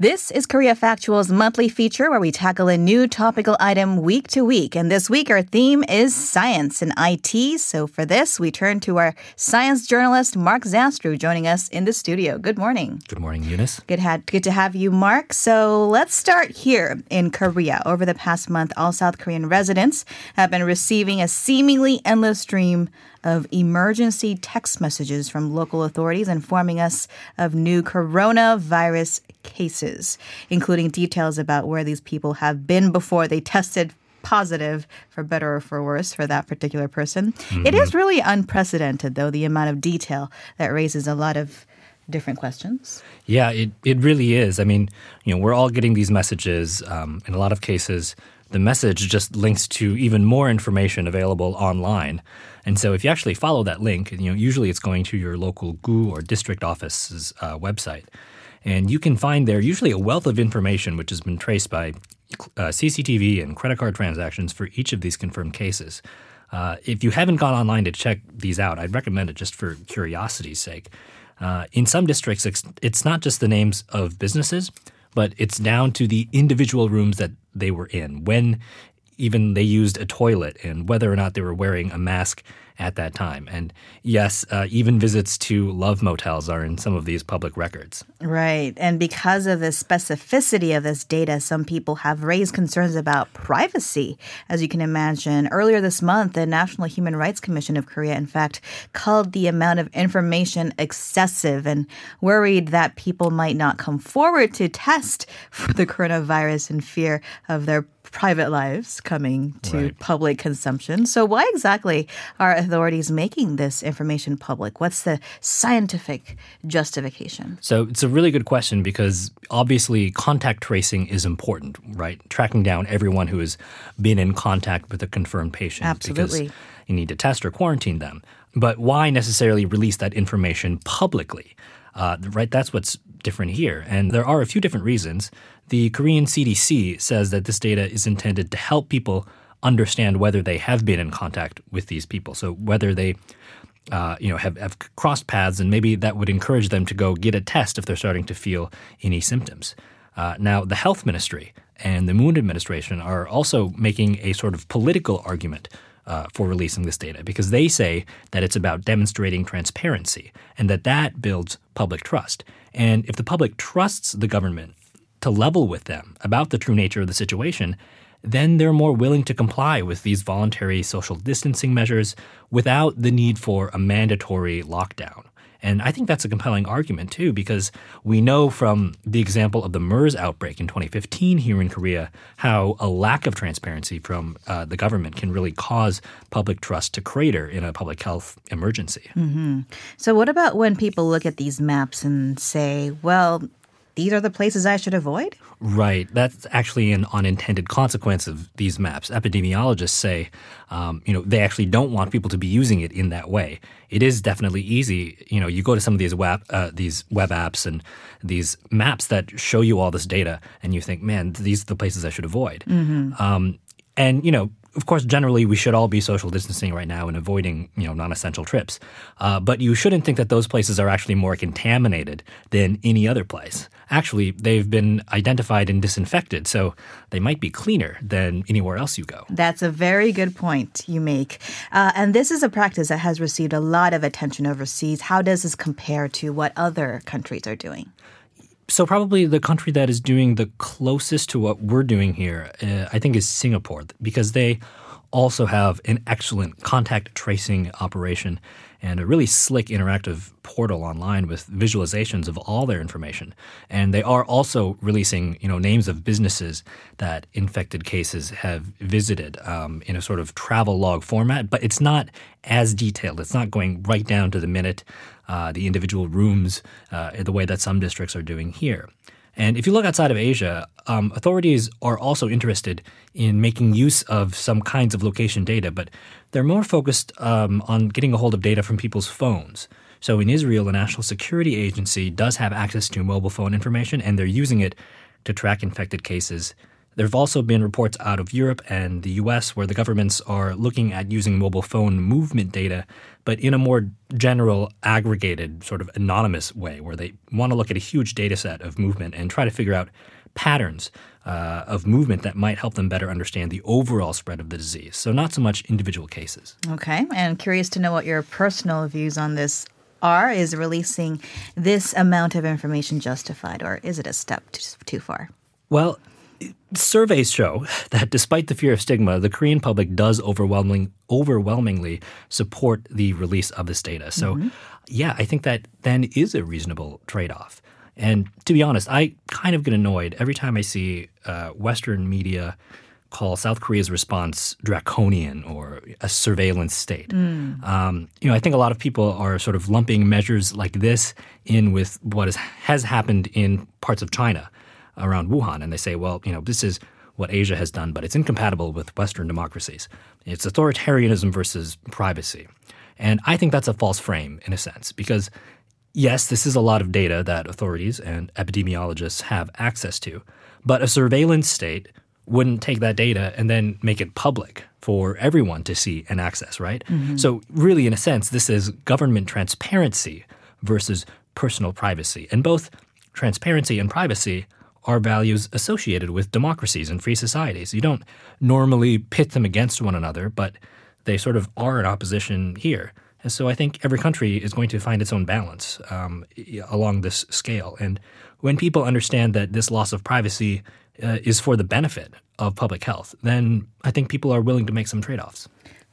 This is Korea Factual's monthly feature where we tackle a new topical item week to week. And this week, our theme is science and IT. So for this, we turn to our science journalist, Mark Zastrow, joining us in the studio. Good morning. Good morning, Eunice. Good, ha- good to have you, Mark. So let's start here in Korea. Over the past month, all South Korean residents have been receiving a seemingly endless stream of emergency text messages from local authorities informing us of new coronavirus cases, including details about where these people have been before they tested positive for better or for worse for that particular person. Mm-hmm. It is really unprecedented, though, the amount of detail that raises a lot of different questions. Yeah, it, it really is. I mean, you know, we're all getting these messages. Um, in a lot of cases, the message just links to even more information available online. And so if you actually follow that link, you know, usually it's going to your local GU or district office's uh, website. And you can find there usually a wealth of information which has been traced by uh, CCTV and credit card transactions for each of these confirmed cases. Uh, if you haven't gone online to check these out, I'd recommend it just for curiosity's sake. Uh, in some districts, it's, it's not just the names of businesses, but it's down to the individual rooms that they were in, when even they used a toilet, and whether or not they were wearing a mask at that time. And yes, uh, even visits to love motels are in some of these public records. Right. And because of the specificity of this data, some people have raised concerns about privacy. As you can imagine, earlier this month, the National Human Rights Commission of Korea, in fact, called the amount of information excessive and worried that people might not come forward to test for the coronavirus in fear of their private lives coming to right. public consumption. So, why exactly are authorities making this information public? What's the scientific justification? So, it's a really good question because obviously contact tracing is important, right? Tracking down everyone who has been in contact with a confirmed patient. Absolutely. Because you need to test or quarantine them. But why necessarily release that information publicly? Uh, right, that's what's different here. And there are a few different reasons. The Korean CDC says that this data is intended to help people understand whether they have been in contact with these people. So whether they uh, you know, have, have crossed paths, and maybe that would encourage them to go get a test if they're starting to feel any symptoms. Uh, now, the health ministry and the Moon administration are also making a sort of political argument uh, for releasing this data because they say that it's about demonstrating transparency and that that builds public trust. And if the public trusts the government to level with them about the true nature of the situation, then they're more willing to comply with these voluntary social distancing measures without the need for a mandatory lockdown. And I think that's a compelling argument too, because we know from the example of the MERS outbreak in 2015 here in Korea how a lack of transparency from uh, the government can really cause public trust to crater in a public health emergency. Mm-hmm. So, what about when people look at these maps and say, well, these are the places I should avoid? Right. That's actually an unintended consequence of these maps. Epidemiologists say, um, you know, they actually don't want people to be using it in that way. It is definitely easy. You know, you go to some of these web uh, these web apps and these maps that show you all this data, and you think, man, these are the places I should avoid. Mm-hmm. Um, and you know, of course, generally we should all be social distancing right now and avoiding you know non-essential trips. Uh, but you shouldn't think that those places are actually more contaminated than any other place. Actually, they've been identified and disinfected, so they might be cleaner than anywhere else you go. That's a very good point you make. Uh, and this is a practice that has received a lot of attention overseas. How does this compare to what other countries are doing? So probably the country that is doing the closest to what we're doing here, uh, I think, is Singapore, because they also have an excellent contact tracing operation and a really slick interactive portal online with visualizations of all their information. And they are also releasing, you know, names of businesses that infected cases have visited um, in a sort of travel log format, but it's not as detailed. It's not going right down to the minute, uh, the individual rooms, uh, the way that some districts are doing here. And if you look outside of Asia, um, authorities are also interested in making use of some kinds of location data, but they're more focused um, on getting a hold of data from people's phones. So in Israel, the National Security Agency does have access to mobile phone information, and they're using it to track infected cases There have also been reports out of Europe and the US where the governments are looking at using mobile phone movement data, but in a more general, aggregated, sort of anonymous way, where they want to look at a huge data set of movement and try to figure out patterns uh, of movement that might help them better understand the overall spread of the disease. So, not so much individual cases. Okay. And curious to know what your personal views on this are. Is releasing this amount of information justified, or is it a step too, too far? Well, surveys show that despite the fear of stigma, the Korean public does overwhelming, overwhelmingly support the release of this data. So, mm-hmm. yeah, I think that then is a reasonable trade off. And to be honest, I kind of get annoyed every time I see uh, Western media call South Korea's response draconian or a surveillance state. Mm. Um, you know, I think a lot of people are sort of lumping measures like this in with what is, has happened in parts of China around Wuhan, and they say, well, you know, this is what Asia has done, but it's incompatible with Western democracies. It's authoritarianism versus privacy. And I think that's a false frame in a sense, because yes, this is a lot of data that authorities and epidemiologists have access to, but a surveillance state wouldn't take that data and then make it public for everyone to see and access, right? Mm-hmm. So, really, in a sense, this is government transparency versus personal privacy. And both transparency and privacy are values associated with democracies and free societies. You don't normally pit them against one another, but they sort of are in opposition here. And so I think every country is going to find its own balance um, along this scale. And when people understand that this loss of privacy uh, is for the benefit of public health, then I think people are willing to make some trade offs.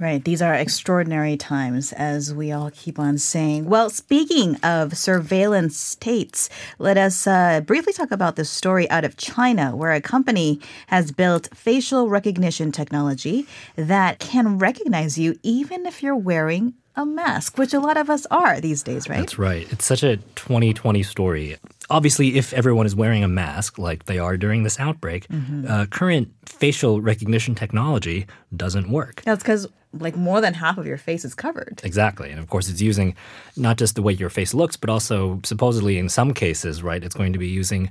Right. These are extraordinary times, as we all keep on saying. Well, speaking of surveillance states, let us uh, briefly talk about this story out of China, where a company has built facial recognition technology that can recognize you even if you're wearing a mask, which a lot of us are these days, right? That's right. It's such a 2020 story obviously, if everyone is wearing a mask like they are during this outbreak, mm-hmm. uh, current facial recognition technology doesn't work. That's because like more than half of your face is covered. Exactly. And of course, it's using not just the way your face looks, but also supposedly in some cases, right, it's going to be using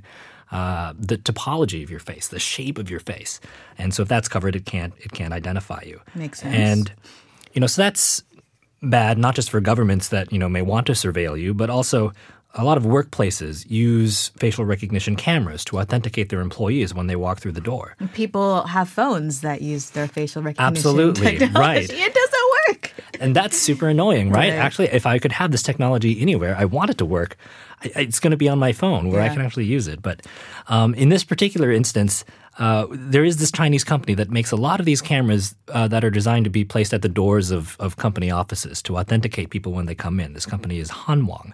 uh, the topology of your face, the shape of your face. And so if that's covered, it can't it can't identify you. Makes sense. And you know, so that's bad not just for governments that you know may want to surveil you, but also a lot of workplaces use facial recognition cameras to authenticate their employees when they walk through the door. People have phones that use their facial recognition. Absolutely, technology. right. It doesn't work. And that's super annoying, right? right? Actually, if I could have this technology anywhere, I want it to work. It's going to be on my phone where yeah. I can actually use it. But um, in this particular instance, uh, there is this Chinese company that makes a lot of these cameras uh, that are designed to be placed at the doors of, of company offices to authenticate people when they come in. This company is Hanwang.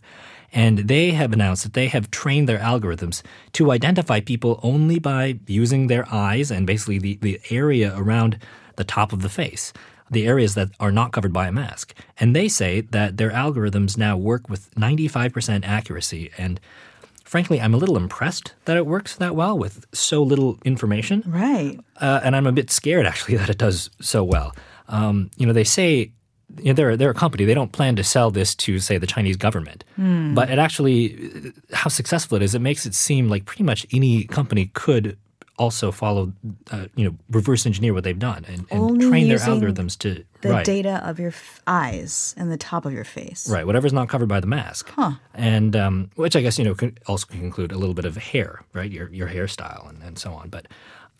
And they have announced that they have trained their algorithms to identify people only by using their eyes and basically the, the area around the top of the face, the areas that are not covered by a mask. And they say that their algorithms now work with 95% accuracy. And frankly, I'm a little impressed that it works that well with so little information. Right. Uh, and I'm a bit scared actually that it does so well. Um, you know, they say you know, they're they're a company. They don't plan to sell this to say the Chinese government. Mm. But it actually, how successful it is, it makes it seem like pretty much any company could also follow, uh, you know, reverse engineer what they've done and, and train their algorithms to the right. data of your f- eyes and the top of your face. Right, whatever's not covered by the mask. Huh. And um, which I guess you know can also can include a little bit of hair, right, your your hairstyle and, and so on. But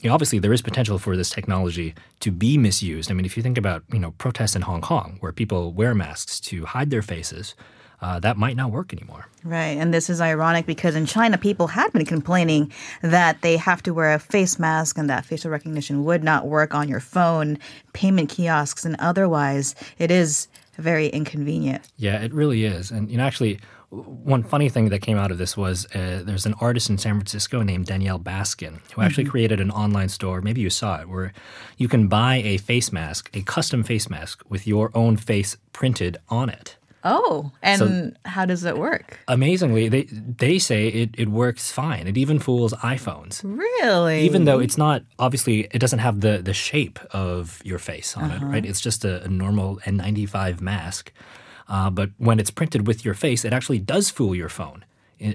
you know, obviously there is potential for this technology to be misused. I mean, if you think about you know protests in Hong Kong where people wear masks to hide their faces. Uh, that might not work anymore. Right. And this is ironic because in China, people had been complaining that they have to wear a face mask and that facial recognition would not work on your phone, payment kiosks, and otherwise. It is very inconvenient. Yeah, it really is. And, you know, actually, one funny thing that came out of this was uh, there's an artist in San Francisco named Danielle Baskin who actually mm-hmm. created an online store. Maybe you saw it, where you can buy a face mask, a custom face mask with your own face printed on it. Oh, and so, how does it work? Amazingly, they they say it, it works fine. It even fools iPhones. Really? Even though it's not obviously it doesn't have the the shape of your face on uh-huh. it, right? It's just a, a normal N95 mask. Uh, but when it's printed with your face, it actually does fool your phone.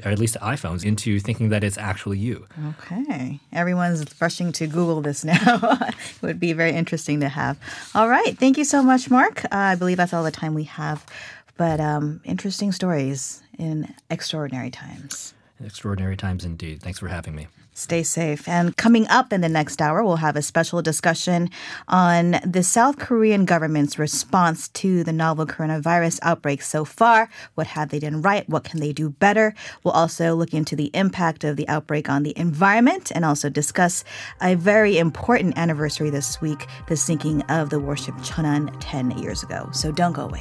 or at least iPhones, into thinking that it's actually you. Okay. Everyone's rushing to Google this now. it would be very interesting to have. All right. Thank you so much, Mark. Uh, I believe that's all the time we have. But um, interesting stories in extraordinary times. Extraordinary times indeed. Thanks for having me. Stay safe. And coming up in the next hour, we'll have a special discussion on the South Korean government's response to the novel coronavirus outbreak so far. What have they done right? What can they do better? We'll also look into the impact of the outbreak on the environment and also discuss a very important anniversary this week, the sinking of the warship Cheonan 10 years ago. So don't go away.